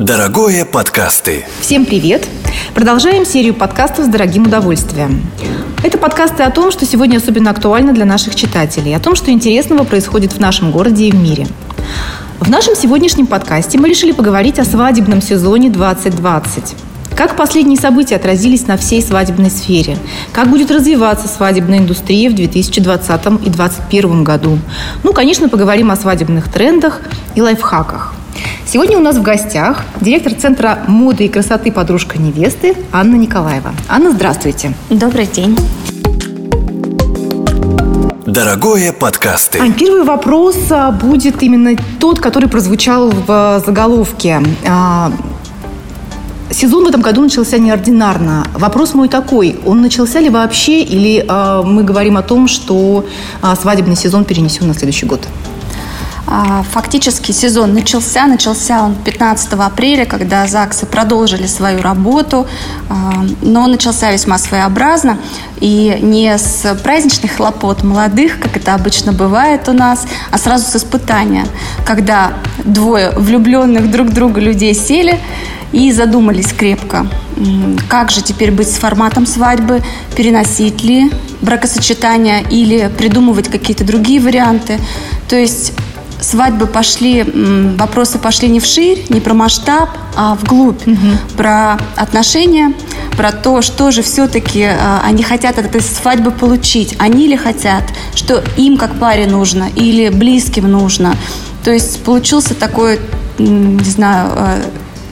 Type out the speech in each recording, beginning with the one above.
Дорогое подкасты. Всем привет! Продолжаем серию подкастов с дорогим удовольствием. Это подкасты о том, что сегодня особенно актуально для наших читателей, о том, что интересного происходит в нашем городе и в мире. В нашем сегодняшнем подкасте мы решили поговорить о свадебном сезоне 2020. Как последние события отразились на всей свадебной сфере? Как будет развиваться свадебная индустрия в 2020 и 2021 году? Ну, конечно, поговорим о свадебных трендах и лайфхаках. Сегодня у нас в гостях директор Центра моды и красоты «Подружка невесты» Анна Николаева. Анна, здравствуйте. Добрый день. Дорогое подкасты. Ань, первый вопрос а, будет именно тот, который прозвучал в а, заголовке. А, сезон в этом году начался неординарно. Вопрос мой такой, он начался ли вообще, или э, мы говорим о том, что э, свадебный сезон перенесен на следующий год? А, фактически сезон начался. Начался он 15 апреля, когда ЗАГСы продолжили свою работу, а, но начался весьма своеобразно и не с праздничных хлопот молодых, как это обычно бывает у нас, а сразу с испытания, когда двое влюбленных друг друга людей сели и задумались крепко, как же теперь быть с форматом свадьбы, переносить ли бракосочетание или придумывать какие-то другие варианты. То есть свадьбы пошли, вопросы пошли не вширь, не про масштаб, а вглубь, угу. про отношения, про то, что же все-таки а, они хотят от этой свадьбы получить. Они ли хотят, что им как паре нужно или близким нужно. То есть получился такой, не знаю, а,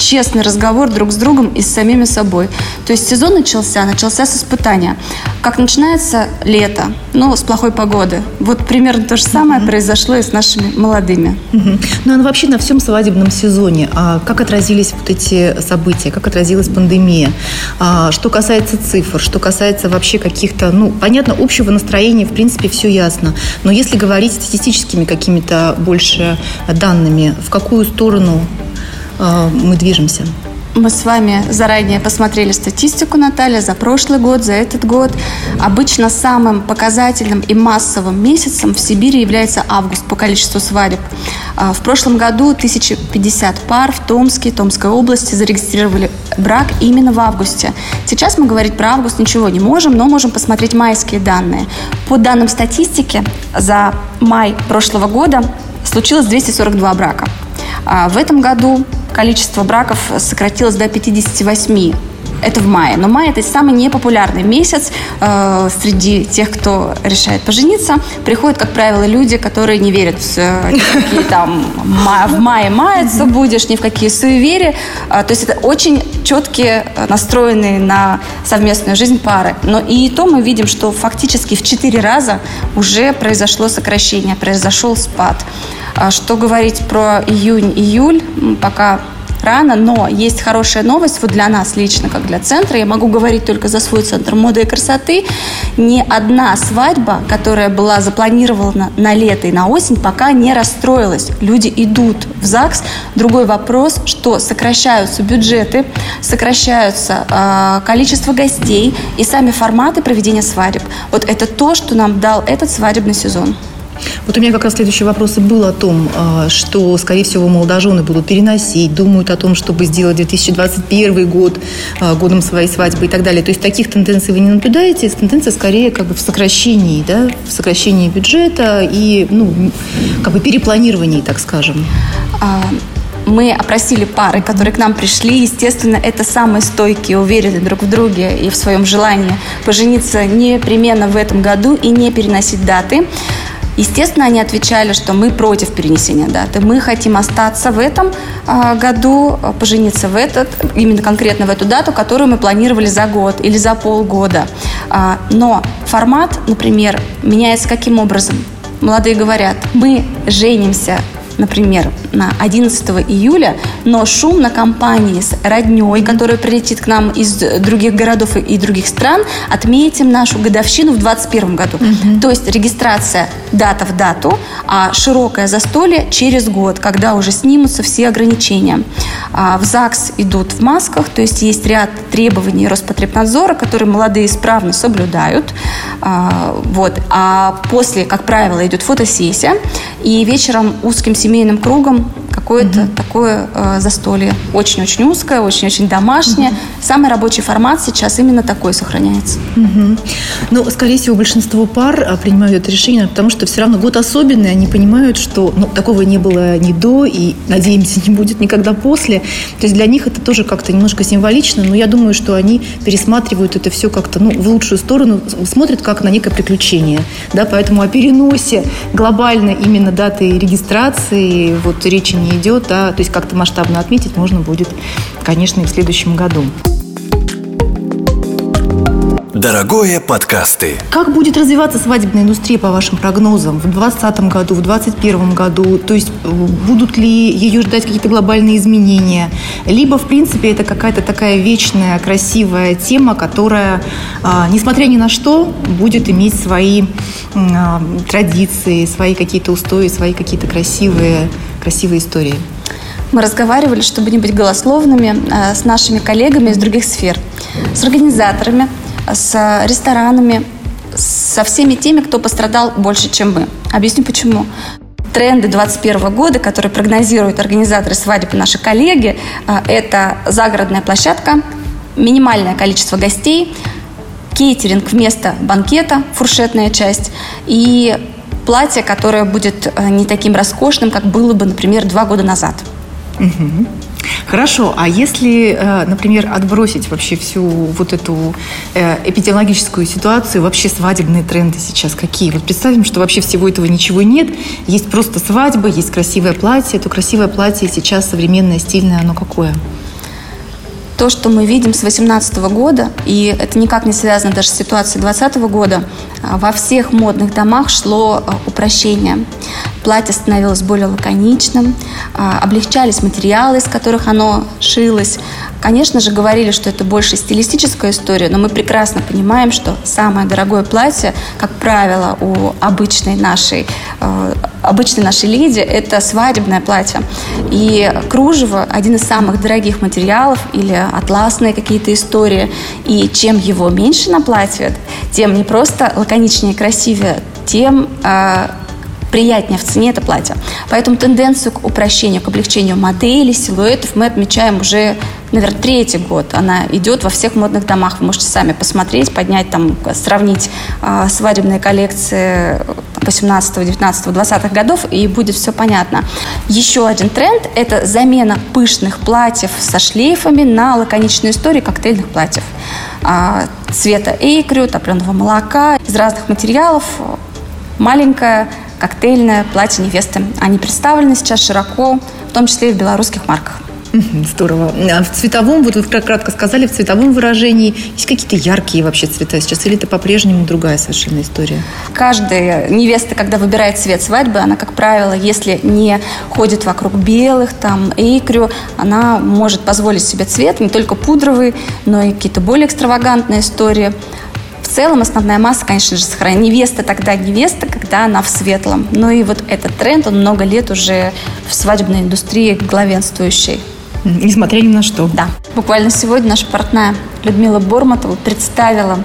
честный разговор друг с другом и с самими собой. То есть сезон начался, начался с испытания. Как начинается лето, ну, с плохой погоды. Вот примерно то же самое mm-hmm. произошло и с нашими молодыми. Mm-hmm. Ну, а вообще на всем свадебном сезоне, а как отразились вот эти события, как отразилась пандемия? А, что касается цифр, что касается вообще каких-то, ну, понятно, общего настроения, в принципе, все ясно. Но если говорить статистическими какими-то больше данными, в какую сторону мы движемся. Мы с вами заранее посмотрели статистику, Наталья, за прошлый год, за этот год. Обычно самым показательным и массовым месяцем в Сибири является август по количеству свадеб. Э, в прошлом году 1050 пар в Томске, Томской области зарегистрировали брак именно в августе. Сейчас мы говорить про август ничего не можем, но можем посмотреть майские данные. По данным статистики, за май прошлого года случилось 242 брака. А в этом году количество браков сократилось до 58 это в мае. Но май это самый непопулярный месяц э, среди тех, кто решает пожениться. Приходят, как правило, люди, которые не верят в э, какие там в мае маяться будешь, ни в какие суеверия. Э, то есть это очень четкие, э, настроенные на совместную жизнь пары. Но и то мы видим, что фактически в четыре раза уже произошло сокращение, произошел спад. А что говорить про июнь-июль, пока рано, но есть хорошая новость вот для нас лично, как для центра. Я могу говорить только за свой центр моды и красоты. Ни одна свадьба, которая была запланирована на лето и на осень, пока не расстроилась. Люди идут в ЗАГС. Другой вопрос, что сокращаются бюджеты, сокращаются э, количество гостей и сами форматы проведения свадеб. Вот это то, что нам дал этот свадебный сезон. Вот у меня как раз следующий вопрос и был о том, а, что, скорее всего, молодожены будут переносить, думают о том, чтобы сделать 2021 год а, годом своей свадьбы и так далее. То есть таких тенденций вы не наблюдаете? Тенденция скорее как бы в сокращении, да, в сокращении бюджета и, ну, как бы перепланировании, так скажем. А, мы опросили пары, которые к нам пришли. Естественно, это самые стойкие, уверенные друг в друге и в своем желании пожениться непременно в этом году и не переносить даты. Естественно, они отвечали, что мы против перенесения даты. Мы хотим остаться в этом э, году, пожениться в этот, именно конкретно в эту дату, которую мы планировали за год или за полгода. Э, но формат, например, меняется каким образом? Молодые говорят, мы женимся например, на 11 июля, но шум на компании с родней, которая прилетит к нам из других городов и других стран, отметим нашу годовщину в 2021 году. Угу. То есть регистрация дата в дату, а широкое застолье через год, когда уже снимутся все ограничения. А в ЗАГС идут в масках, то есть есть ряд требований Роспотребнадзора, которые молодые исправно соблюдают. А, вот. А после, как правило, идет фотосессия, и вечером узким семейным кругом какое-то угу. такое э, застолье. Очень-очень узкое, очень-очень домашнее. Угу. Самый рабочий формат сейчас именно такой сохраняется. Угу. Ну, скорее всего, большинство пар а, принимают это решение, потому что все равно год особенный, они понимают, что ну, такого не было ни до, и, надеемся, не будет никогда после. То есть для них это тоже как-то немножко символично, но я думаю, что они пересматривают это все как-то ну, в лучшую сторону, смотрят как на некое приключение. Да, поэтому о переносе глобально именно даты регистрации вот речи не идет, да, то есть как-то масштабно отметить можно будет, конечно, и в следующем году. Дорогое подкасты. Как будет развиваться свадебная индустрия, по вашим прогнозам, в 2020 году, в 2021 году? То есть э, будут ли ее ждать какие-то глобальные изменения? Либо, в принципе, это какая-то такая вечная, красивая тема, которая, а, несмотря ни на что, будет иметь свои а, традиции, свои какие-то устои, свои какие-то красивые, красивые истории? Мы разговаривали, чтобы не быть голословными, э, с нашими коллегами из других сфер, с организаторами, с ресторанами, со всеми теми, кто пострадал больше, чем мы. Объясню почему. Тренды 2021 года, которые прогнозируют организаторы свадеб и наши коллеги, а, это загородная площадка, минимальное количество гостей, кейтеринг вместо банкета, фуршетная часть, и платье, которое будет а, не таким роскошным, как было бы, например, два года назад. Угу. Хорошо, а если, э, например, отбросить вообще всю вот эту э, эпидемиологическую ситуацию, вообще свадебные тренды сейчас какие? Вот представим, что вообще всего этого ничего нет, есть просто свадьба, есть красивое платье, то красивое платье сейчас современное, стильное, оно какое? То, что мы видим с 2018 года, и это никак не связано даже с ситуацией 2020 года, а, во всех модных домах шло а, упрощение. Платье становилось более лаконичным, а, облегчались материалы, из которых оно шилось. Конечно же, говорили, что это больше стилистическая история, но мы прекрасно понимаем, что самое дорогое платье, как правило, у обычной нашей, обычной нашей леди, это свадебное платье. И кружево – один из самых дорогих материалов или атласные какие-то истории. И чем его меньше на платье, тем не просто лаконичнее и красивее, тем э, приятнее в цене это платье. Поэтому тенденцию к упрощению, к облегчению моделей, силуэтов мы отмечаем уже, наверное, третий год. Она идет во всех модных домах. Вы можете сами посмотреть, поднять там, сравнить э, свадебные коллекции 18, 19, 20 годов, и будет все понятно. Еще один тренд – это замена пышных платьев со шлейфами на лаконичные истории коктейльных платьев. А, цвета эйкрю, топленого молока, из разных материалов, маленькое коктейльное платье невесты. Они представлены сейчас широко, в том числе и в белорусских марках. Здорово. А в цветовом, вот вы кратко сказали, в цветовом выражении есть какие-то яркие вообще цвета сейчас? Или это по-прежнему другая совершенно история? Каждая невеста, когда выбирает цвет свадьбы, она, как правило, если не ходит вокруг белых, там, эйкрю, она может позволить себе цвет не только пудровый, но и какие-то более экстравагантные истории. В целом основная масса, конечно же, сохранена. Невеста тогда невеста, когда она в светлом. Ну и вот этот тренд, он много лет уже в свадебной индустрии главенствующий. Несмотря ни на что. Да. Буквально сегодня наша партнер Людмила Борматова представила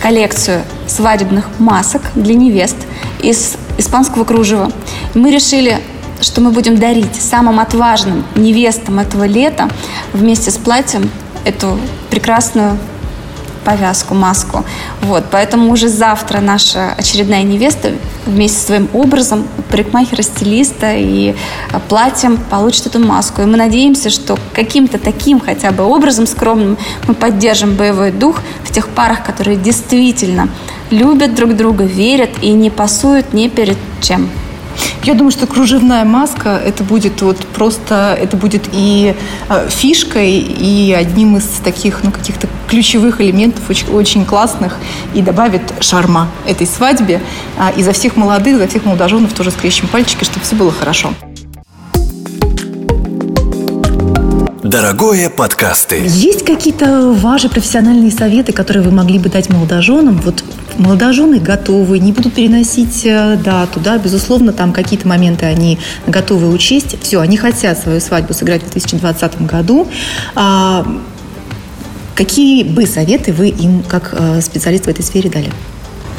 коллекцию свадебных масок для невест из испанского кружева. Мы решили что мы будем дарить самым отважным невестам этого лета вместе с платьем эту прекрасную повязку, маску. Вот, поэтому уже завтра наша очередная невеста вместе со своим образом парикмахера, стилиста и а, платьем получит эту маску. И мы надеемся, что каким-то таким хотя бы образом скромным мы поддержим боевой дух в тех парах, которые действительно любят друг друга, верят и не пасуют ни перед чем. Я думаю, что кружевная маска это будет вот просто это будет и э, фишкой, и одним из таких ну каких-то ключевых элементов очень, очень классных и добавит шарма этой свадьбе. А, и за всех молодых, за всех молодоженов тоже скрещем пальчики, чтобы все было хорошо. Дорогое подкасты. Есть какие-то ваши профессиональные советы, которые вы могли бы дать молодоженам? Вот молодожены готовы, не будут переносить э, дату, да, безусловно, там какие-то моменты они готовы учесть. Все, они хотят свою свадьбу сыграть в 2020 году. А, какие бы советы вы им, как э, специалист в этой сфере, дали?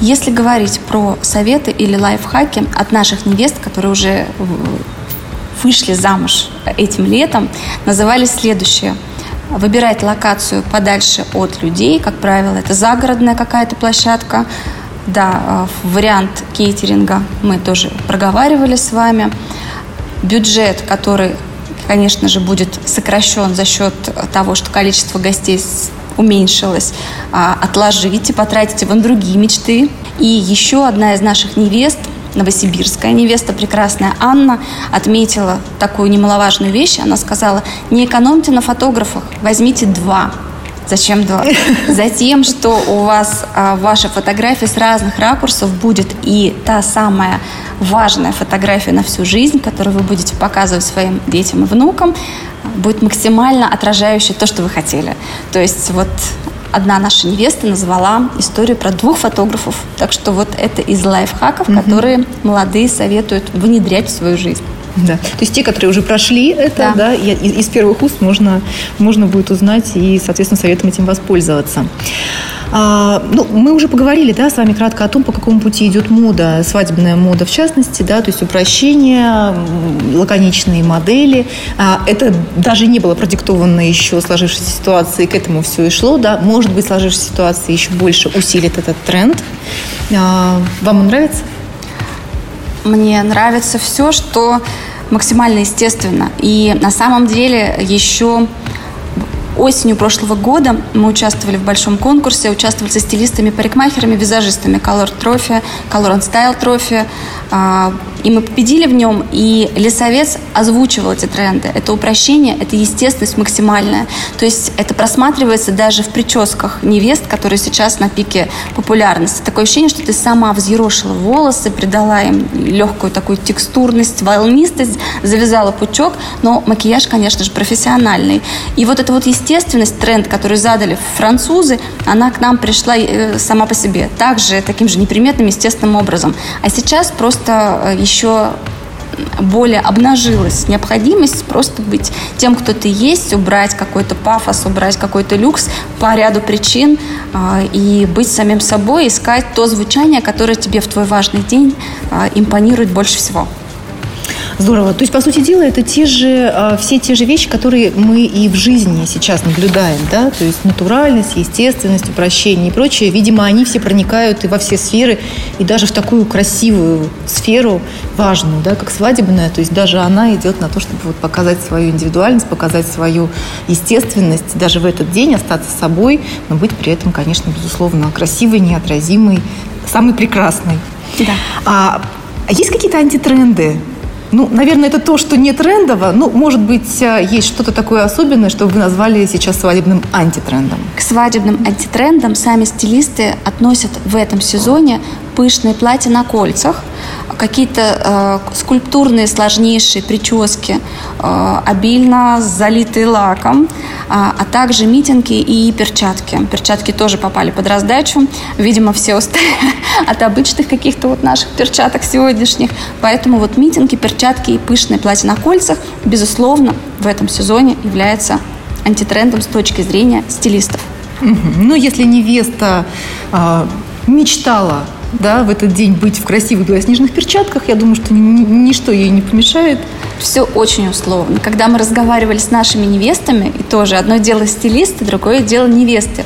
Если говорить про советы или лайфхаки от наших невест, которые уже вышли замуж этим летом, назывались следующие. Выбирать локацию подальше от людей, как правило, это загородная какая-то площадка. Да, вариант кейтеринга мы тоже проговаривали с вами. Бюджет, который, конечно же, будет сокращен за счет того, что количество гостей уменьшилось, а, отложите, потратите вон другие мечты. И еще одна из наших невест, новосибирская невеста, прекрасная Анна, отметила такую немаловажную вещь. Она сказала, не экономьте на фотографах, возьмите два. Зачем два? Затем, что у вас а, ваша фотография с разных ракурсов будет и та самая важная фотография на всю жизнь, которую вы будете показывать своим детям и внукам, будет максимально отражающей то, что вы хотели. То есть вот одна наша невеста назвала историю про двух фотографов. Так что вот это из лайфхаков, угу. которые молодые советуют внедрять в свою жизнь. Да. То есть те, которые уже прошли это, да, да и, из первых уст можно, можно будет узнать и, соответственно, советом этим воспользоваться. А, ну, мы уже поговорили, да, с вами кратко о том, по какому пути идет мода, свадебная мода в частности, да, то есть упрощение, лаконичные модели. А, это даже не было продиктовано еще сложившейся ситуации, к этому все и шло, да. Может быть, сложившаяся ситуация еще больше усилит этот тренд. А, вам он нравится? Мне нравится все, что максимально естественно. И на самом деле еще Осенью прошлого года мы участвовали в большом конкурсе, участвовали со стилистами, парикмахерами, визажистами Color Trophy, Color and Style Trophy. А, и мы победили в нем, и лесовец озвучивал эти тренды. Это упрощение, это естественность максимальная. То есть это просматривается даже в прическах невест, которые сейчас на пике популярности. Такое ощущение, что ты сама взъерошила волосы, придала им легкую такую текстурность, волнистость, завязала пучок, но макияж, конечно же, профессиональный. И вот эта вот естественность, тренд, который задали французы, она к нам пришла э, сама по себе. Также таким же неприметным, естественным образом. А сейчас просто еще э, еще более обнажилась необходимость просто быть тем, кто ты есть, убрать какой-то пафос, убрать какой-то люкс по ряду причин э, и быть самим собой, искать то звучание, которое тебе в твой важный день импонирует больше всего. Здорово. То есть, по сути дела, это те же, а, все те же вещи, которые мы и в жизни сейчас наблюдаем, да, то есть натуральность, естественность, упрощение и прочее. Видимо, они все проникают и во все сферы, и даже в такую красивую сферу, важную, да, как свадебная, то есть даже она идет на то, чтобы вот показать свою индивидуальность, показать свою естественность, даже в этот день остаться собой, но быть при этом, конечно, безусловно, красивой, неотразимой, самой прекрасной. Да. А, а есть какие-то антитренды ну, наверное, это то, что не трендово. Ну, может быть, э, есть что-то такое особенное, что вы назвали сейчас свадебным антитрендом. К свадебным антитрендам сами стилисты относят в этом сезоне пышные платья на кольцах, какие-то э, скульптурные сложнейшие прически, э, обильно залитые лаком, э, а также митинги и перчатки. Перчатки тоже попали под раздачу. Видимо, все устали от обычных каких-то вот наших перчаток сегодняшних. Поэтому вот митинги, перчатки и пышные платья на кольцах, безусловно, в этом сезоне является антитрендом с точки зрения стилистов. Ну, если невеста э, мечтала да, в этот день быть в красивых белоснежных перчатках, я думаю, что ничто ей не помешает. Все очень условно. Когда мы разговаривали с нашими невестами, и тоже одно дело стилисты, другое дело невесты,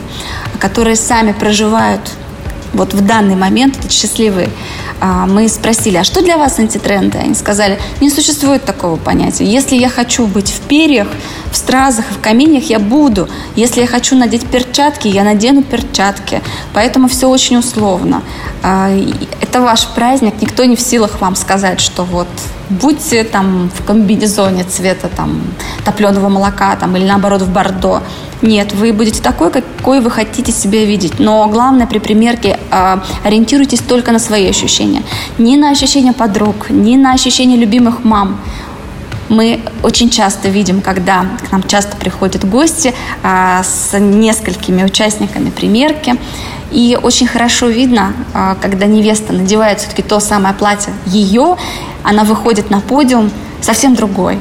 которые сами проживают вот в данный момент, этот счастливый мы спросили, а что для вас антитренды? Они сказали, не существует такого понятия. Если я хочу быть в перьях, в стразах, в каменьях, я буду. Если я хочу надеть перчатки, я надену перчатки. Поэтому все очень условно. А, это ваш праздник, никто не в силах вам сказать, что вот будьте там в комбинезоне цвета там топленого молока там, или наоборот в бордо. Нет, вы будете такой, какой вы хотите себя видеть. Но главное при примерке э, ориентируйтесь только на свои ощущения. Не на ощущения подруг, не на ощущения любимых мам. Мы очень часто видим, когда к нам часто приходят гости э, с несколькими участниками примерки. И очень хорошо видно, э, когда невеста надевает все-таки то самое платье ее, она выходит на подиум совсем другой.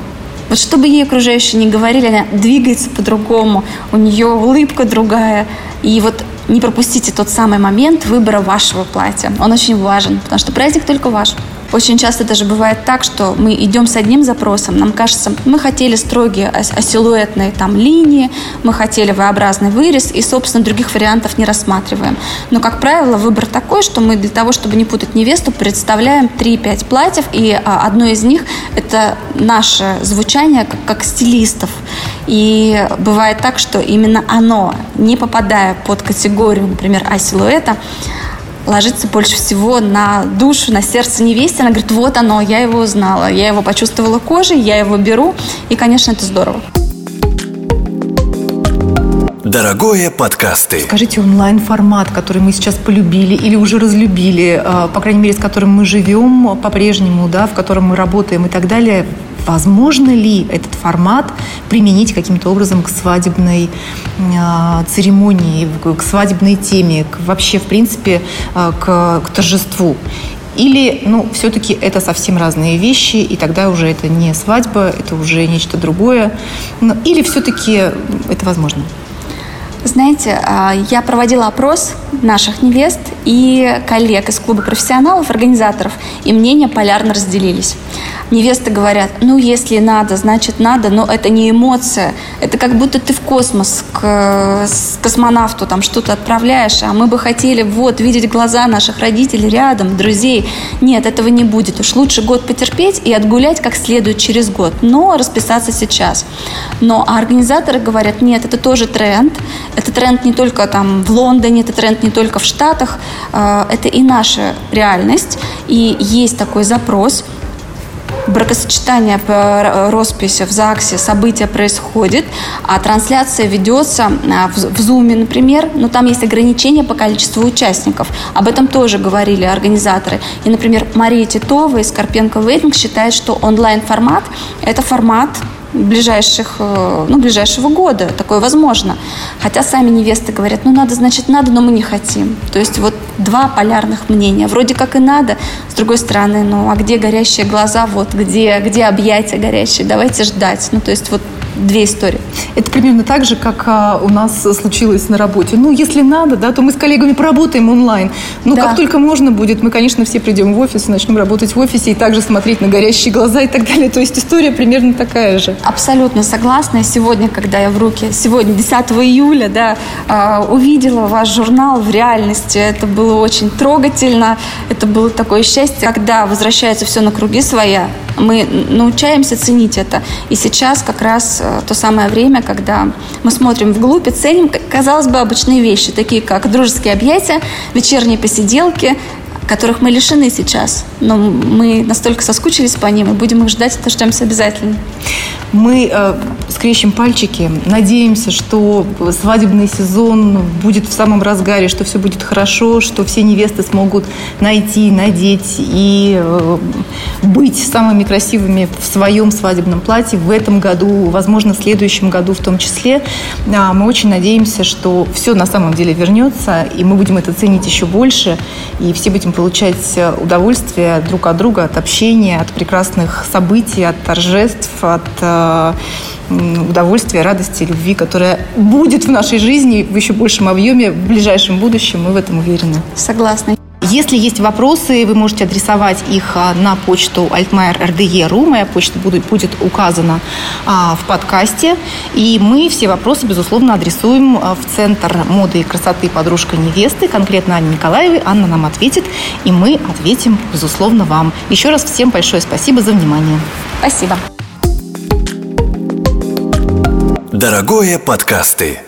Вот что бы ей окружающие не говорили, она двигается по-другому, у нее улыбка другая. И вот не пропустите тот самый момент выбора вашего платья. Он очень важен, потому что праздник только ваш. Очень часто даже бывает так, что мы идем с одним запросом, нам кажется, мы хотели строгие силуэтные там линии, мы хотели V-образный вырез, и, собственно, других вариантов не рассматриваем. Но, как правило, выбор такой, что мы для того, чтобы не путать невесту, представляем 3-5 платьев, и а, одно из них – это наше звучание как, как стилистов. И бывает так, что именно оно, не попадая под категорию, например, А-силуэта, ложится больше всего на душу, на сердце невесты. Она говорит, вот оно, я его узнала, я его почувствовала кожей, я его беру, и, конечно, это здорово. Дорогое подкасты. Скажите, онлайн-формат, который мы сейчас полюбили или уже разлюбили, а, по крайней мере, с которым мы живем по-прежнему, да, в котором мы работаем и так далее, возможно ли этот формат применить каким-то образом к свадебной э, церемонии, к свадебной теме, к, вообще, в принципе, э, к, к торжеству? Или, ну, все-таки это совсем разные вещи, и тогда уже это не свадьба, это уже нечто другое. Ну, или все-таки это возможно? Знаете, а, я проводила опрос наших невест и коллег из клуба профессионалов, организаторов, и мнения полярно разделились. Невесты говорят, ну, если надо, значит надо, но это не эмоция. Это как будто ты в космос к космонавту там что-то отправляешь, а мы бы хотели вот видеть глаза наших родителей рядом, друзей. Нет, этого не будет. Уж лучше год потерпеть и отгулять как следует через год, но расписаться сейчас. Но организаторы говорят, нет, это тоже тренд. Это тренд не только там в Лондоне, это тренд не только в Штатах, а, это и наша реальность. И есть такой запрос – бракосочетание по росписи в ЗАГСе, событие происходит, а трансляция ведется а, в, Zoom, например, но там есть ограничения по количеству участников. Об этом тоже говорили организаторы. И, например, Мария Титова из Карпенко Вейтинг считает, что онлайн-формат – это формат ближайших, э, ну, ближайшего года. Такое возможно. Хотя сами невесты говорят, ну, надо, значит, надо, но мы не хотим. То есть вот два полярных мнения. Вроде как и надо, с другой стороны, ну, а где горящие глаза, вот где, где объятия горящие, давайте ждать. Ну, то есть вот две истории. Это примерно так же, как а, у нас случилось на работе. Ну, если надо, да, то мы с коллегами поработаем онлайн. Но да. как только можно будет, мы, конечно, все придем в офис и начнем работать в офисе и также смотреть на горящие глаза и так далее. То есть история примерно такая же. Абсолютно согласна. Сегодня, когда я в руки, сегодня, 10 июля, да, а, увидела ваш журнал в реальности, это было очень трогательно. Это было такое счастье, когда возвращается все на круги своя, мы научаемся ценить это. И сейчас как раз то самое время, когда мы смотрим вглубь и ценим, казалось бы, обычные вещи, такие как дружеские объятия, вечерние посиделки, которых мы лишены сейчас. Но мы настолько соскучились по ним и будем их ждать, дождемся обязательно. Мы э, скрещим пальчики, надеемся, что свадебный сезон будет в самом разгаре, что все будет хорошо, что все невесты смогут найти, надеть и э, быть самыми красивыми в своем свадебном платье в этом году, возможно, в следующем году в том числе. А мы очень надеемся, что все на самом деле вернется, и мы будем это ценить еще больше, и все будем получать э, удовольствие друг от друга, от общения, от прекрасных событий, от торжеств, от э, удовольствия, радости, любви, которая будет в нашей жизни в еще большем объеме в ближайшем будущем. Мы в этом уверены. Согласна. Если есть вопросы, вы можете адресовать их а, на почту altmayer.rde.ru. Моя почта будет, будет указана а, в подкасте. И мы все вопросы, безусловно, адресуем а, в Центр моды и красоты «Подружка невесты», конкретно Анне Николаевой. Анна нам ответит, и мы ответим, безусловно, вам. Еще раз всем большое спасибо за внимание. Спасибо. Дорогое подкасты.